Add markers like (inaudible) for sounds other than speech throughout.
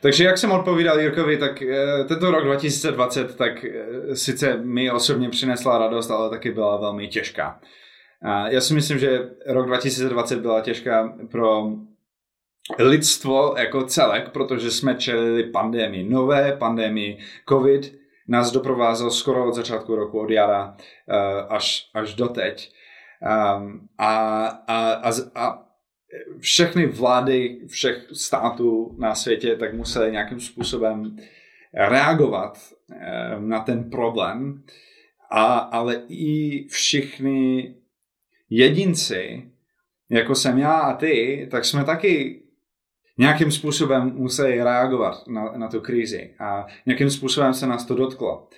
Takže jak jsem odpovídal Jirkovi, tak eh, tento rok 2020 tak eh, sice mi osobně přinesla radost, ale taky byla velmi těžká. Já si myslím, že rok 2020 byla těžká pro lidstvo jako celek, protože jsme čelili pandemii, nové pandemii, covid nás doprovázel skoro od začátku roku, od jara až, až doteď. Um, a, a, a, a všechny vlády všech států na světě tak museli nějakým způsobem reagovat um, na ten problém, a, ale i všichni jedinci, jako jsem já a ty, tak jsme taky nějakým způsobem museli reagovat na, na tu krizi a nějakým způsobem se nás to dotklo.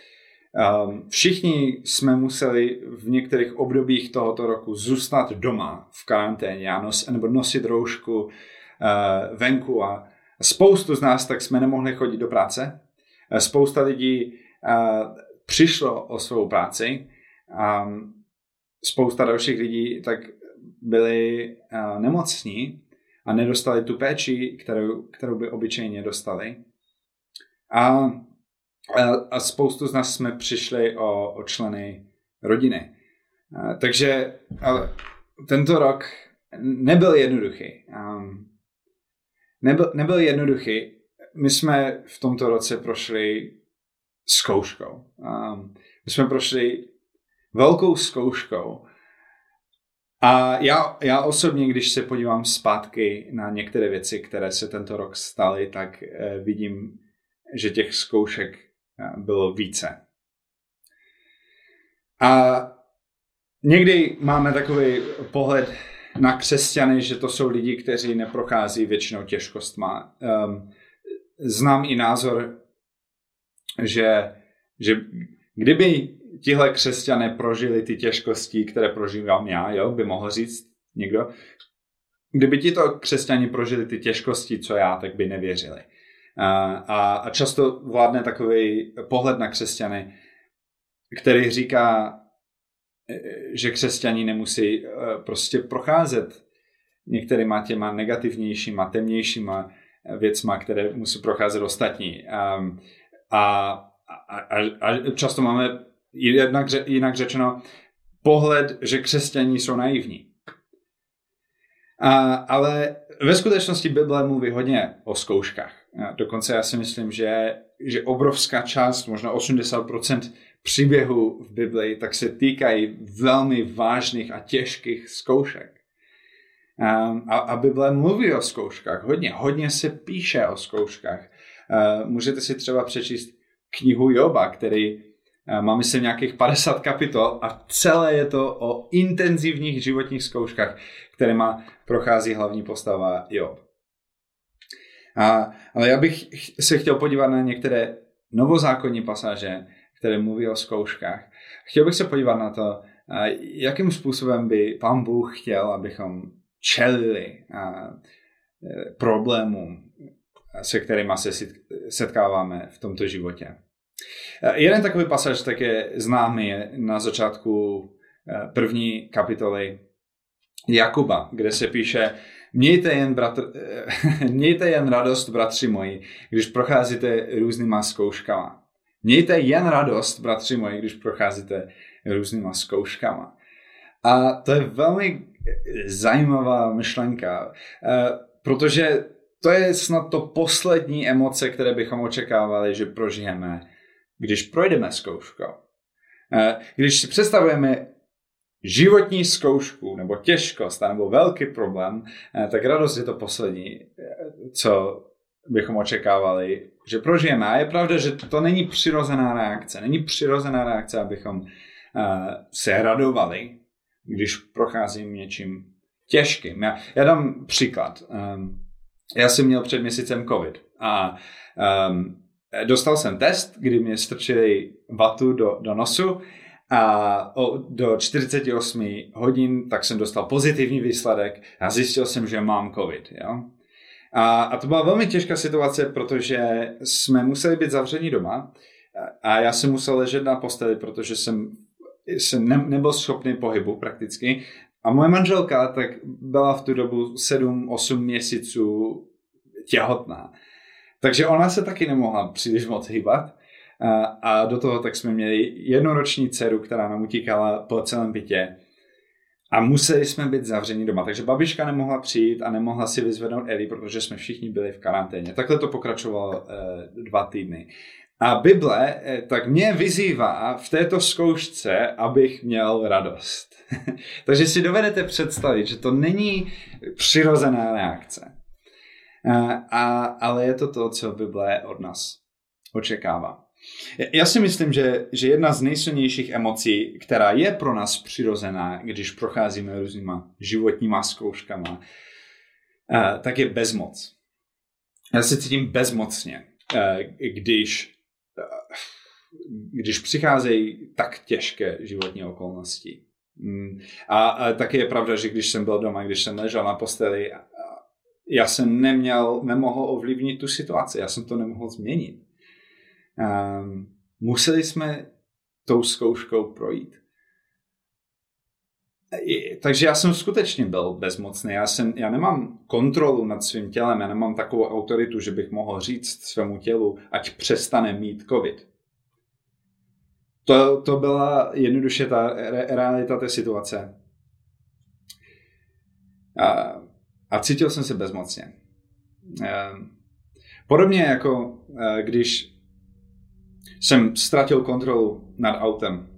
Um, všichni jsme museli v některých obdobích tohoto roku zůstat doma v karanténě a nos, nebo nosit roušku uh, venku a spoustu z nás tak jsme nemohli chodit do práce. Uh, spousta lidí uh, přišlo o svou práci. Um, spousta dalších lidí tak byli nemocní a nedostali tu péči, kterou, kterou by obyčejně dostali. A a spoustu z nás jsme přišli o, o členy rodiny. A, takže ale tento rok nebyl jednoduchý. Um, nebyl, nebyl jednoduchý. My jsme v tomto roce prošli zkouškou. Um, my jsme prošli velkou zkouškou. A já, já osobně, když se podívám zpátky na některé věci, které se tento rok staly, tak eh, vidím, že těch zkoušek bylo více. A někdy máme takový pohled na křesťany, že to jsou lidi, kteří neprochází většinou těžkostma. Um, znám i názor, že, že kdyby tihle křesťané prožili ty těžkosti, které prožívám já, jo, by mohl říct někdo, kdyby ti to křesťani prožili ty těžkosti, co já, tak by nevěřili. A, a často vládne takový pohled na křesťany, který říká, že křesťani nemusí eh, prostě procházet některýma těma negativnějšíma, temnějšíma věcma, které musí procházet ostatní. A, a, a, a často máme jinak, jinak řečeno pohled, že křesťaní jsou naivní. A, ale ve skutečnosti Bible mluví hodně o zkouškách. Dokonce já si myslím, že, že obrovská část, možná 80% příběhů v Biblii, tak se týkají velmi vážných a těžkých zkoušek. A, a Bible mluví o zkouškách, hodně, hodně se píše o zkouškách. Můžete si třeba přečíst knihu Joba, který má myslím nějakých 50 kapitol a celé je to o intenzivních životních zkouškách, které má prochází hlavní postava Job. A, ale já bych se chtěl podívat na některé novozákonní pasáže, které mluví o zkouškách. Chtěl bych se podívat na to, jakým způsobem by pán Bůh chtěl, abychom čelili problémům, se kterými se setkáváme v tomto životě. Jeden takový pasáž tak je známý je na začátku první kapitoly Jakuba, kde se píše, Mějte jen, bratr, (laughs) mějte jen radost, bratři moji, když procházíte různýma zkouškama. Mějte jen radost, bratři moji, když procházíte různýma zkouškama. A to je velmi zajímavá myšlenka, eh, protože to je snad to poslední emoce, které bychom očekávali, že prožijeme, když projdeme zkouškou. Eh, když si představujeme životní zkoušku nebo těžkost nebo velký problém, eh, tak radost je to poslední, eh, co bychom očekávali, že prožijeme. A je pravda, že to není přirozená reakce. Není přirozená reakce, abychom eh, se radovali, když procházím něčím těžkým. Já, já dám příklad. Ehm, já jsem měl před měsícem covid a um, dostal jsem test, kdy mě strčili vatu do, do nosu a o, do 48 hodin tak jsem dostal pozitivní výsledek a zjistil jsem, že mám covid. Jo? A, a to byla velmi těžká situace, protože jsme museli být zavření doma a já jsem musel ležet na posteli, protože jsem, jsem ne, nebyl schopný pohybu prakticky. A moje manželka tak byla v tu dobu 7-8 měsíců těhotná. Takže ona se taky nemohla příliš moc hýbat. A, a do toho tak jsme měli jednoroční dceru, která nám utíkala po celém bytě. A museli jsme být zavření doma. Takže babička nemohla přijít a nemohla si vyzvednout Eli, protože jsme všichni byli v karanténě. Takhle to pokračovalo e, dva týdny. A Bible e, tak mě vyzývá v této zkoušce, abych měl radost. (laughs) Takže si dovedete představit, že to není přirozená reakce. A, a, ale je to to, co Bible od nás očekává. Já si myslím, že, že jedna z nejsilnějších emocí, která je pro nás přirozená, když procházíme různýma životníma zkouškama, tak je bezmoc. Já se cítím bezmocně, když, když přicházejí tak těžké životní okolnosti. Mm. A, a taky je pravda, že když jsem byl doma, když jsem ležel na posteli, já jsem neměl, nemohl ovlivnit tu situaci, já jsem to nemohl změnit. Um, museli jsme tou zkouškou projít. Takže já jsem skutečně byl bezmocný. Já, jsem, já nemám kontrolu nad svým tělem, já nemám takovou autoritu, že bych mohl říct svému tělu, ať přestane mít covid. To, to byla jednoduše ta re, realita té situace. A, a cítil jsem se bezmocně. Podobně jako když jsem ztratil kontrolu nad autem,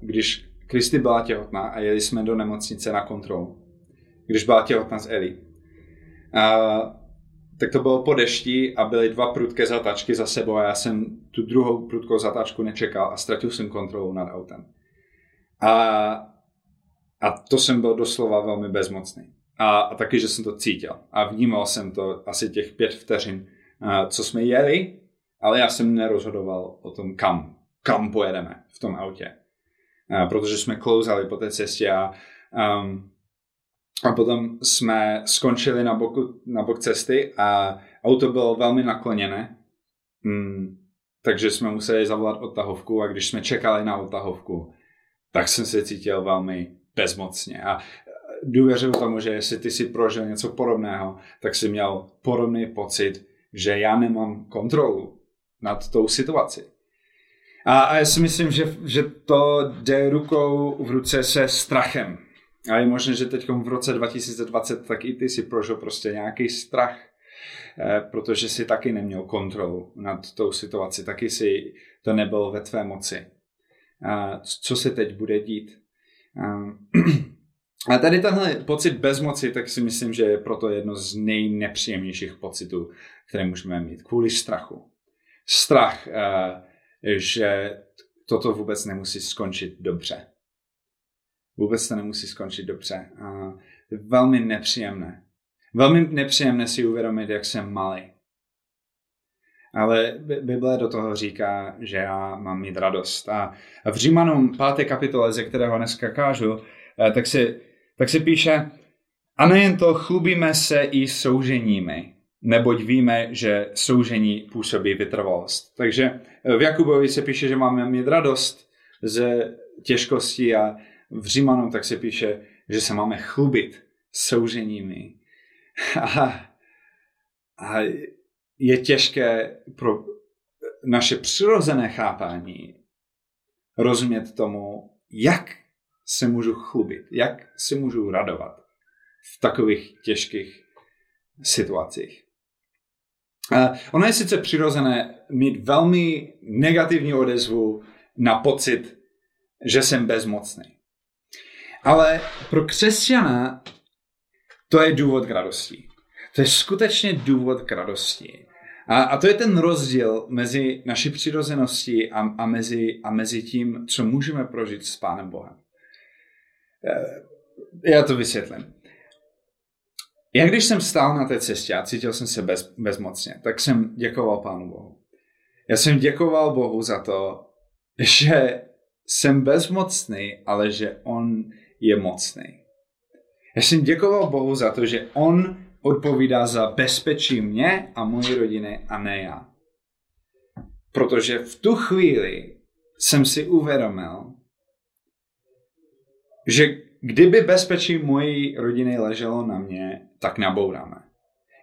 když Kristy byla těhotná a jeli jsme do nemocnice na kontrolu, když byla těhotná s Eli. tak to bylo po dešti a byly dva prudké zatačky za sebou a já jsem tu druhou prudkou zatačku nečekal a ztratil jsem kontrolu nad autem. A, a to jsem byl doslova velmi bezmocný. A, a taky, že jsem to cítil. A vnímal jsem to asi těch pět vteřin, co jsme jeli, ale já jsem nerozhodoval o tom, kam, kam pojedeme v tom autě. A, protože jsme klouzali po té cestě a, um, a potom jsme skončili na, boku, na bok cesty a auto bylo velmi nakloněné, mm, takže jsme museli zavolat odtahovku a když jsme čekali na odtahovku, tak jsem se cítil velmi bezmocně. A důvěřuji tomu, že jestli ty si prožil něco podobného, tak si měl podobný pocit, že já nemám kontrolu nad tou situací. A, a já si myslím, že, že to jde rukou v ruce se strachem. A je možné, že teď v roce 2020 tak i ty si prožil prostě nějaký strach, eh, protože si taky neměl kontrolu nad tou situací, taky si to nebylo ve tvé moci. A co se teď bude dít? (clears throat) A tady tenhle pocit bezmoci, tak si myslím, že je proto jedno z nejnepříjemnějších pocitů, které můžeme mít. Kvůli strachu. Strach, eh, že toto vůbec nemusí skončit dobře. Vůbec to nemusí skončit dobře. A je velmi nepříjemné. Velmi nepříjemné si uvědomit, jak jsem malý. Ale Bible do toho říká, že já mám mít radost. A v Římanům 5. kapitole, ze kterého dneska kážu, eh, tak si tak se píše, a nejen to, chlubíme se i souženími, neboť víme, že soužení působí vytrvalost. Takže v Jakubovi se píše, že máme mít radost ze těžkosti a v Římanu tak se píše, že se máme chlubit souženími. (laughs) A, a je těžké pro naše přirozené chápání rozumět tomu, jak se můžu chlubit, jak se můžu radovat v takových těžkých situacích. Ono je sice přirozené mít velmi negativní odezvu na pocit, že jsem bezmocný. Ale pro křesťana to je důvod k radosti. To je skutečně důvod k radosti. A, a to je ten rozdíl mezi naší přirozeností a, a, mezi, a mezi tím, co můžeme prožít s Pánem Bohem. Eh, já to vysvětlím. Já když jsem stál na té cestě a cítil jsem se bez, bezmocně, tak jsem děkoval Pánu Bohu. Já jsem děkoval Bohu za to, že jsem bezmocný, ale že On je mocný. Já jsem děkoval Bohu za to, že On odpovídá za bezpečí mě a mojí rodiny a ne já. Protože v tu chvíli jsem si uvědomil, že kdyby bezpečí mojí rodiny leželo na mě, tak nabouráme.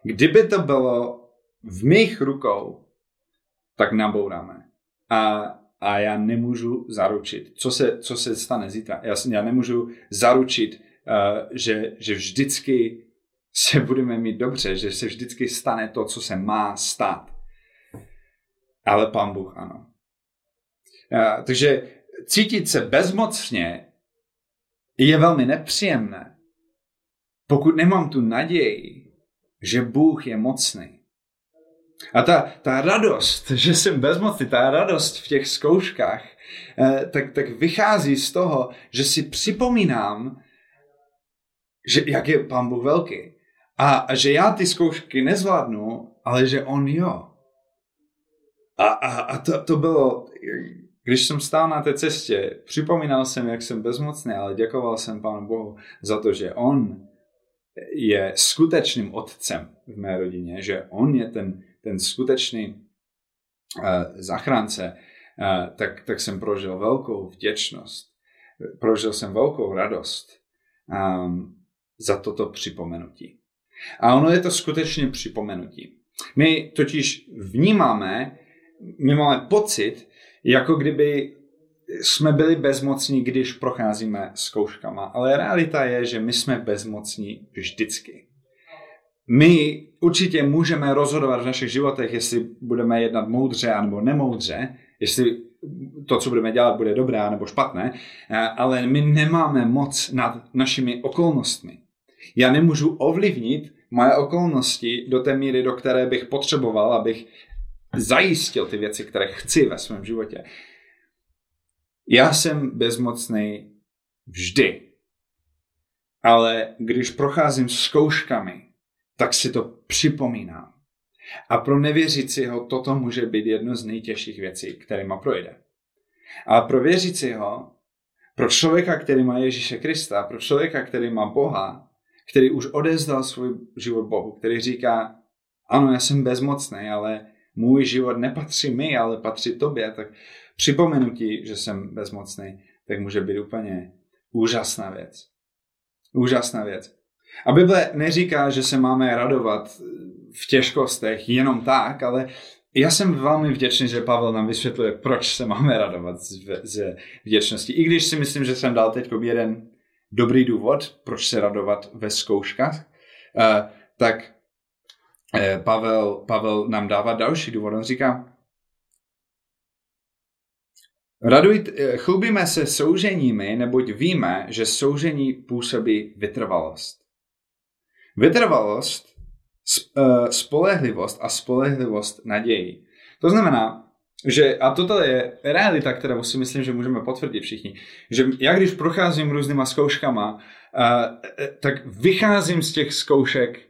Kdyby to bylo v mých rukou, tak nabouráme. A, a já nemůžu zaručit, co se, co se stane zítra. Já, já nemůžu zaručit, uh, že, že vždycky se budeme mít dobře, že se vždycky stane to, co se má stát. Ale pán Bůh ano. Uh, takže cítit se bezmocně je velmi nepříjemné, pokud nemám tu naději, že Bůh je mocný. A ta, ta radost, že jsem bezmocný, ta radost v těch zkouškách, eh, tak, tak vychází z toho, že si připomínám, že jak je Pán Bůh velký. A, a že já ty zkoušky nezvládnu, ale že On jo. A, a, a to, to bylo, když jsem stál na té cestě, připomínal jsem, jak jsem bezmocný, ale děkoval jsem Pánu Bohu za to, že On je skutečným otcem v mé rodině, že On je ten, ten skutečný uh, zachránce, uh, tak, tak jsem prožil velkou vděčnost. Prožil jsem velkou radost um, za toto připomenutí. A ono je to skutečně připomenutí. My totiž vnímáme, my máme pocit, jako kdyby jsme byli bezmocní, když procházíme zkouškama. Ale realita je, že my jsme bezmocní vždycky. My určitě můžeme rozhodovat v našich životech, jestli budeme jednat moudře nebo nemoudře, jestli to, co budeme dělat, bude dobré nebo špatné, ale my nemáme moc nad našimi okolnostmi. Já nemůžu ovlivnit moje okolnosti do té míry, do které bych potřeboval, abych zajistil ty věci, které chci ve svém životě. Já jsem bezmocný vždy. Ale když procházím zkouškami, tak si to připomínám. A pro nevěřícího toto může být jedno z nejtěžších věcí, kterýma projde. A pro věřícího, pro člověka, který má Ježíše Krista, pro člověka, který má Boha, který už odezdal svůj život Bohu, který říká, ano, já jsem bezmocný, ale můj život nepatří mi, ale patří tobě, tak připomenutí, že jsem bezmocný, tak může být úplně úžasná věc. Úžasná věc. A Bible neříká, že se máme radovat v těžkostech jenom tak, ale já jsem velmi vděčný, že Pavel nám vysvětluje, proč se máme radovat ze vděčnosti. I když si myslím, že jsem dal teď jeden dobrý důvod, proč se radovat ve zkouškách, eh, tak Pavel, Pavel nám dává další důvod. On říká, Radujte, eh, chlubíme se souženími, neboť víme, že soužení působí vytrvalost. Vytrvalost, eh, spolehlivost a spolehlivost naději. To znamená, že, a toto je realita, kterou si myslím, že můžeme potvrdit všichni, že já když procházím různýma zkouškama, tak vycházím z těch zkoušek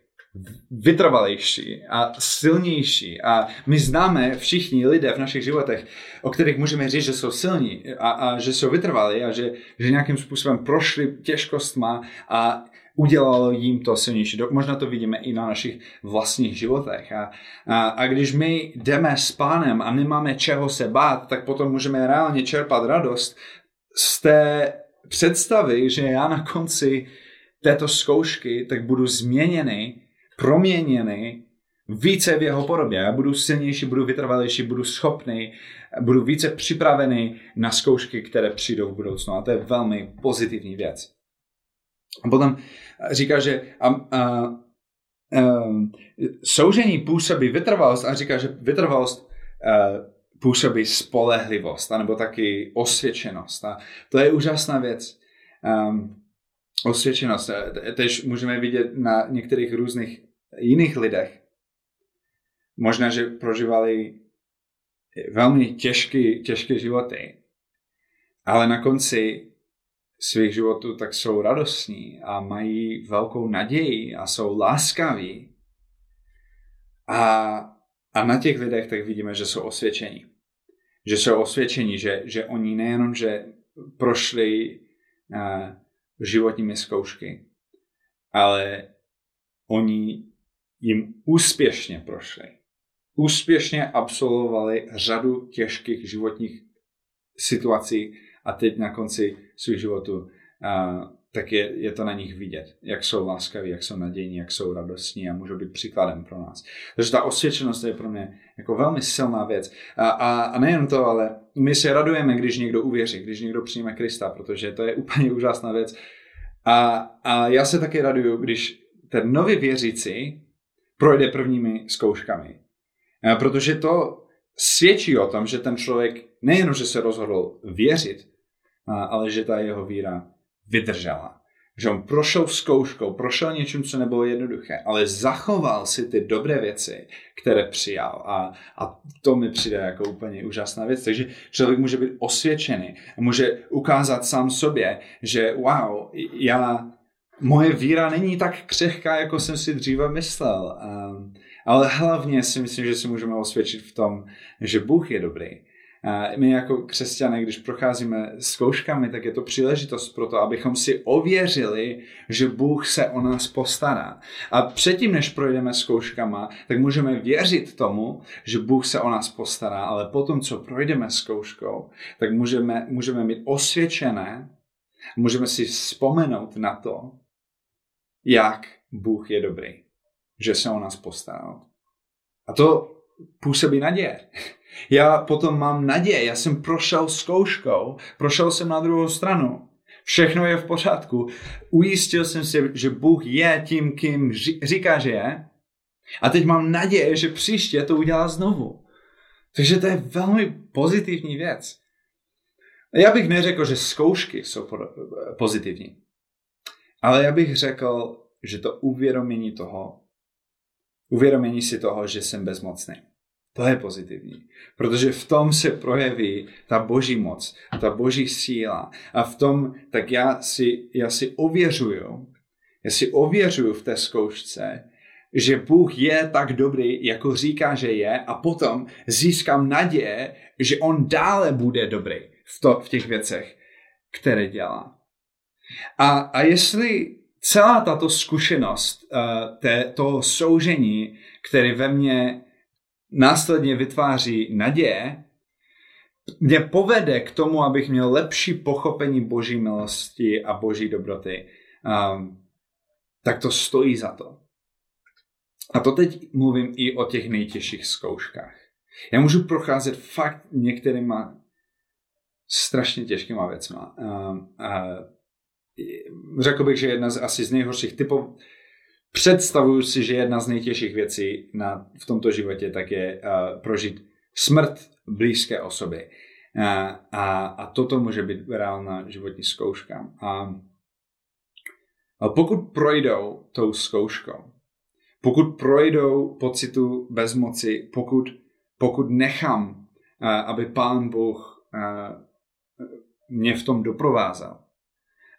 vytrvalejší a silnější. A my známe všichni lidé v našich životech, o kterých můžeme říct, že jsou silní a, a že jsou vytrvalí a že, že nějakým způsobem prošli těžkostma a udělalo jim to silnější. Možná to vidíme i na našich vlastních životech. A, a, a když my jdeme s pánem a nemáme čeho se bát, tak potom můžeme reálně čerpat radost z té představy, že já na konci této zkoušky tak budu změněný proměněný více v jeho podobě. Já budu silnější, budu vytrvalejší, budu schopný, budu více připravený na zkoušky, které přijdou v budoucnu. A to je velmi pozitivní věc. A potom říká, že a, a, a, soužení působí vytrvalost a říká, že vytrvalost a, působí spolehlivost, anebo taky osvědčenost. A to je úžasná věc. Um, osvědčenost. Tež můžeme vidět na některých různých jiných lidech. Možná, že prožívali velmi těžké, těžké životy, ale na konci svých životů tak jsou radostní a mají velkou naději a jsou láskaví. A, a na těch lidech tak vidíme, že jsou osvědčení. Že jsou osvědčení, že, že oni nejenom, že prošli uh, životními zkoušky, ale oni jim úspěšně prošli. Úspěšně absolvovali řadu těžkých životních situací a teď na konci svých životů uh, tak je, je to na nich vidět, jak jsou láskaví, jak jsou nadějní, jak jsou radostní a můžou být příkladem pro nás. Takže ta osvědčenost je pro mě jako velmi silná věc. A, a, a nejen to, ale my se radujeme, když někdo uvěří, když někdo přijme Krista, protože to je úplně úžasná věc. A, a já se taky raduju, když ten nový věřící projde prvními zkouškami. A protože to svědčí o tom, že ten člověk nejenom, že se rozhodl věřit, ale že ta jeho víra vydržela. Že on prošel zkouškou, prošel něčím, co nebylo jednoduché, ale zachoval si ty dobré věci, které přijal. A, a to mi přijde jako úplně úžasná věc. Takže člověk může být osvědčený, může ukázat sám sobě, že wow, já, moje víra není tak křehká, jako jsem si dříve myslel. Um, ale hlavně si myslím, že si můžeme osvědčit v tom, že Bůh je dobrý my jako křesťané, když procházíme zkouškami, tak je to příležitost pro to, abychom si ověřili, že Bůh se o nás postará. A předtím, než projdeme zkouškama, tak můžeme věřit tomu, že Bůh se o nás postará, ale potom, co projdeme zkouškou, tak můžeme, můžeme mít osvědčené, můžeme si vzpomenout na to, jak Bůh je dobrý, že se o nás postaral. A to působí naděje. (laughs) Já potom mám naději, já jsem prošel zkouškou, prošel jsem na druhou stranu. Všechno je v pořádku. Ujistil jsem se, že Bůh je tím, kým říká, že je. A teď mám naději, že příště to udělá znovu. Takže to je velmi pozitivní věc. Já bych neřekl, že zkoušky jsou pozitivní. Ale já bych řekl, že to uvědomění toho, uvědomění si toho, že jsem bezmocný. To je pozitivní, protože v tom se projeví ta boží moc, ta boží síla. A v tom, tak já si, já si ověřuju, já si ověřuju v té zkoušce, že Bůh je tak dobrý, jako říká, že je, a potom získám naděje, že On dále bude dobrý v, to, v těch věcech, které dělá. A, a jestli celá tato zkušenost uh, té, toho soužení, které ve mně následně vytváří naděje, mě povede k tomu, abych měl lepší pochopení boží milosti a boží dobroty, um, tak to stojí za to. A to teď mluvím i o těch nejtěžších zkouškách. Já můžu procházet fakt některýma strašně těžkýma věcma. Um, uh, řekl bych, že jedna z asi z nejhorších typů, představuju si, že jedna z nejtěžších věcí na, v tomto životě tak je uh, prožít smrt blízké osoby. Uh, a, a toto může být reálná životní zkouška. A, a pokud projdou tou zkouškou, pokud projdou pocitu bezmoci, pokud, pokud nechám, uh, aby Pán Bůh uh, mě v tom doprovázel,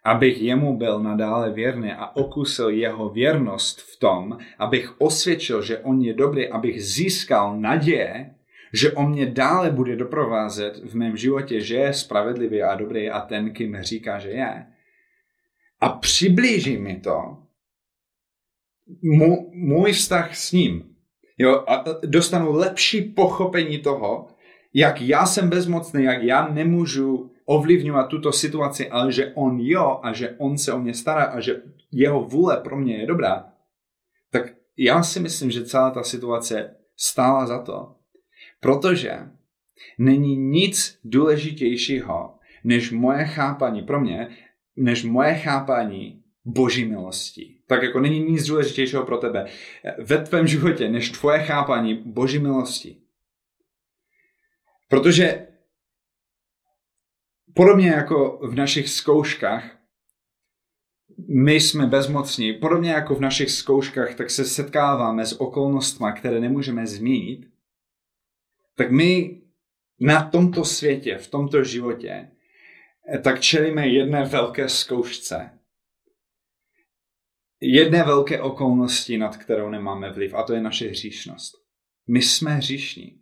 abych jemu byl nadále věrný a okusil jeho věrnost v tom, abych osvědčil, že on je dobrý, abych získal naděje, že on mě dále bude doprovázet v mém životě, že je spravedlivý a dobrý a ten, kým říká, že je. A přiblíží mi to můj vztah s ním. Jo, a dostanu lepší pochopení toho, jak já jsem bezmocný, jak já nemůžu ovlivňovat tuto situaci, ale že on jo a že on se o mě stará a že jeho vůle pro mě je dobrá, tak já si myslím, že celá ta situace stála za to. Protože není nic důležitějšího, než moje chápání pro mě, než moje chápání boží milosti. Tak jako není nic důležitějšího pro tebe ve tvém životě, než tvoje chápání boží milosti. Protože podobně jako v našich zkouškách, my jsme bezmocní, podobně jako v našich zkouškách, tak se setkáváme s okolnostmi, které nemůžeme změnit, tak my na tomto světě, v tomto životě, tak čelíme jedné velké zkoušce. Jedné velké okolnosti, nad kterou nemáme vliv, a to je naše hříšnost. My jsme hříšní.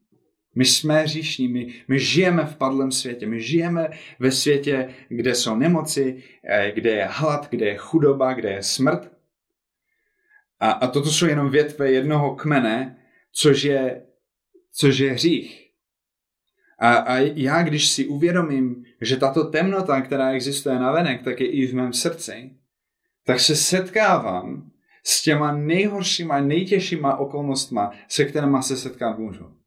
My jsme hříšní, my, my žijeme v padlém světě, my žijeme ve světě, kde jsou nemoci, eh, kde je hlad, kde je chudoba, kde je smrt. A, a toto jsou jenom větve jednoho kmene, což je, což je hřích. A, a já, když si uvědomím, že tato temnota, která existuje na venek, tak je i v mém srdci, tak se setkávám s těma nejhoršíma, nejtěžšíma okolnostma, se kterými se setkat můžu.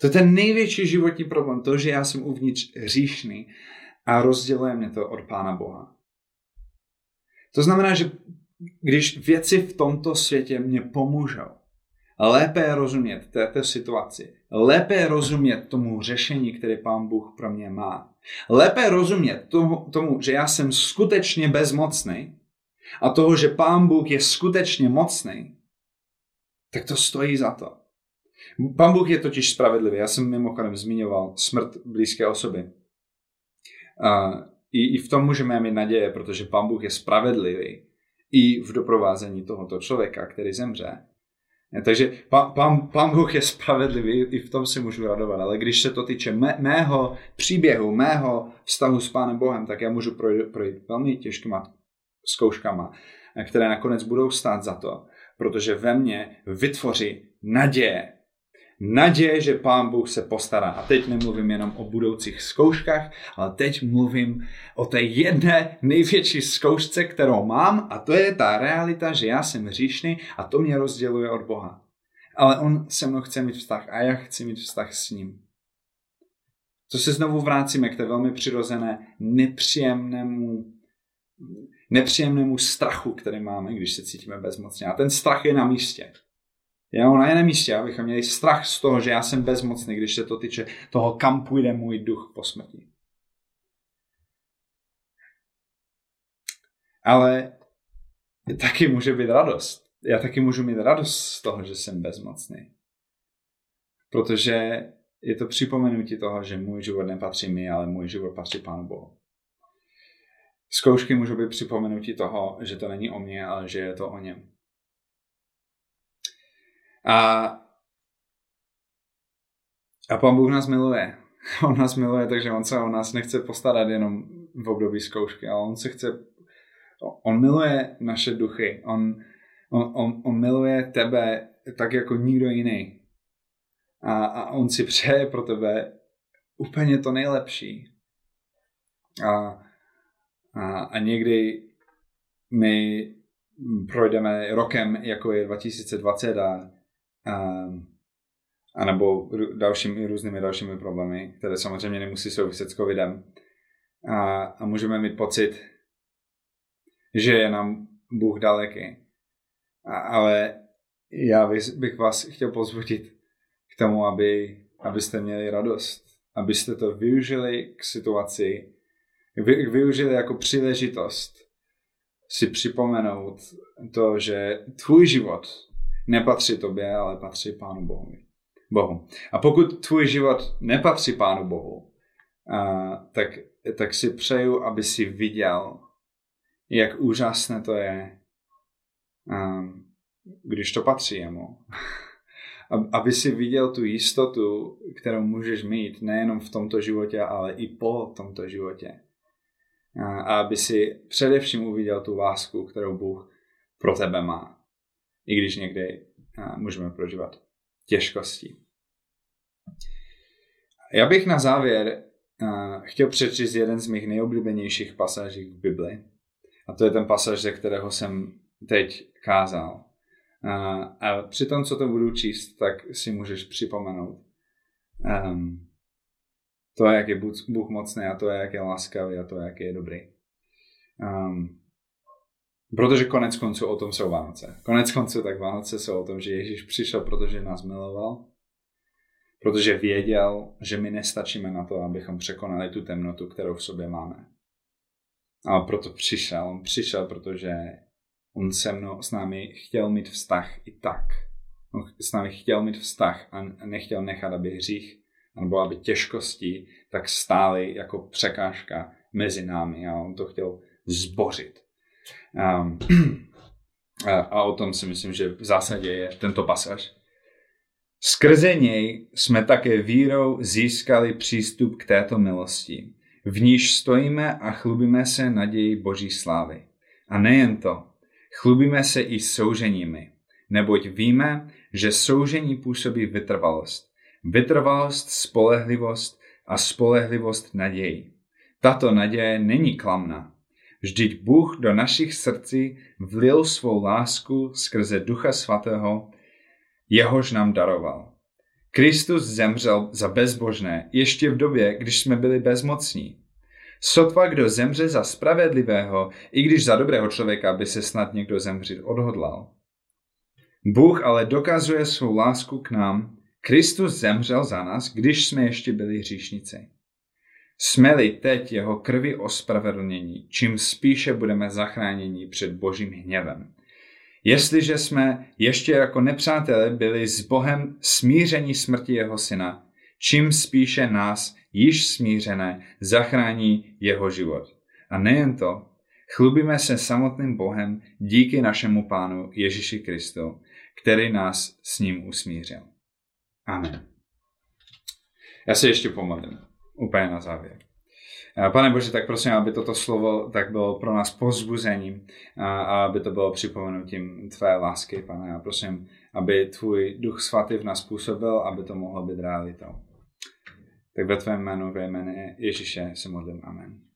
To je ten největší životní problém, to, že já jsem uvnitř hříšný a rozděluje mě to od Pána Boha. To znamená, že když věci v tomto světě mě pomůžou, lépe rozumět této situaci, lépe rozumět tomu řešení, které Pán Bůh pro mě má, lépe rozumět tomu, tomu že já jsem skutečně bezmocný a toho, že Pán Bůh je skutečně mocný, tak to stojí za to. Pán Bůh je totiž spravedlivý. Já jsem mimochodem zmiňoval smrt blízké osoby. A i, I v tom můžeme mít naděje, protože Pán Bůh je spravedlivý i v doprovázení tohoto člověka, který zemře. Takže pán, pán, pán Bůh je spravedlivý, i v tom si můžu radovat, ale když se to týče mé, mého příběhu, mého vztahu s Pánem Bohem, tak já můžu projít, projít velmi těžkýma zkouškama, které nakonec budou stát za to, protože ve mně vytvoří naděje naděje, že Pán Bůh se postará. A teď nemluvím jenom o budoucích zkouškách, ale teď mluvím o té jedné největší zkoušce, kterou mám a to je ta realita, že já jsem hříšný a to mě rozděluje od Boha. Ale on se mnou chce mít vztah a já chci mít vztah s ním. To se znovu vracíme k té velmi přirozené nepříjemnému nepříjemnému strachu, který máme, když se cítíme bezmocně. A ten strach je na místě. Je na místě, abychom měli strach z toho, že já jsem bezmocný, když se to týče toho, kam půjde můj duch po smrti. Ale taky může být radost. Já taky můžu mít radost z toho, že jsem bezmocný. Protože je to připomenutí toho, že můj život nepatří mi, ale můj život patří Pánu Bohu. Zkoušky můžou být připomenutí toho, že to není o mně, ale že je to o něm. A, a pán Bůh nás miluje. (laughs) On nás miluje, takže on se o nás nechce postarat jenom v období zkoušky, ale on se chce, on miluje naše duchy, on, on, on, on miluje tebe tak jako nikdo jiný. A, a on si přeje pro tebe úplně to nejlepší. A, a, a někdy my projdeme rokem, jako je 2020 a a nebo dalšími různými dalšími problémy, které samozřejmě nemusí souviset s covidem. A, a můžeme mít pocit, že je nám Bůh daleký. A, ale já bych vás chtěl pozvodit k tomu, aby, abyste měli radost, abyste to využili k situaci, vy, využili jako příležitost si připomenout to, že tvůj život nepatří tobě, ale patří Pánu Bohu. Bohu. A pokud tvůj život nepatří Pánu Bohu, a, tak, tak si přeju, aby si viděl, jak úžasné to je, a, když to patří jemu. (laughs) aby si viděl tu jistotu, kterou můžeš mít nejenom v tomto životě, ale i po tomto životě. A aby si především uviděl tu lásku, kterou Bůh pro tebe má i když někdy můžeme prožívat těžkosti. Já bych na závěr chtěl přečíst jeden z mých nejoblíbenějších pasáží v Bibli. A to je ten pasáž, ze kterého jsem teď kázal. A při tom, co to budu číst, tak si můžeš připomenout um, to, jak je Bůh mocný a to, jak je laskavý a to, jak je dobrý. Um, Protože konec konců o tom jsou Vánoce. Konec konců tak Vánoce jsou o tom, že Ježíš přišel, protože nás miloval, protože věděl, že my nestačíme na to, abychom překonali tu temnotu, kterou v sobě máme. A proto přišel. On přišel, protože on se mnou, s námi chtěl mít vztah i tak. On s námi chtěl mít vztah a nechtěl nechat, aby hřích nebo aby těžkosti tak stály jako překážka mezi námi a on to chtěl zbořit. (clears throat) Um, a o tom si myslím, že v zásadě je tento pasaž. Skrze něj jsme také vírou získali přístup k této milosti, v níž stojíme a chlubíme se naději Boží slávy. A nejen to, chlubíme se i souženími, neboť víme, že soužení působí vytrvalost. Vytrvalost, spolehlivost a spolehlivost naději. Tato naděje není klamná, Vždyť Bůh do našich srdcí vlil svou lásku skrze Ducha Svatého, jehož nám daroval. Kristus zemřel za bezbožné ještě v době, když jsme byli bezmocní. Sotva kdo zemře za spravedlivého, i když za dobrého člověka by se snad někdo zemřít odhodlal. Bůh ale dokazuje svou lásku k nám. Kristus zemřel za nás, když jsme ještě byli hříšnici. Jsme-li teď jeho krvi ospravedlnění, čím spíše budeme zachráněni před božím hněvem. Jestliže jsme ještě jako nepřátelé byli s Bohem smíření smrti jeho syna, čím spíše nás, již smířené, zachrání jeho život. A nejen to, chlubíme se samotným Bohem díky našemu Pánu Ježíši Kristu, který nás s ním usmířil. Amen. Já se ještě pomodlím, úplně na závěr. Pane Bože, tak prosím, aby toto slovo tak bylo pro nás pozbuzením a aby to bylo připomenutím Tvé lásky, pane. A prosím, aby Tvůj Duch Svatý v nás působil, aby to mohlo být realitou. Tak ve Tvém jménu, ve jménu Ježíše se modlím. Amen.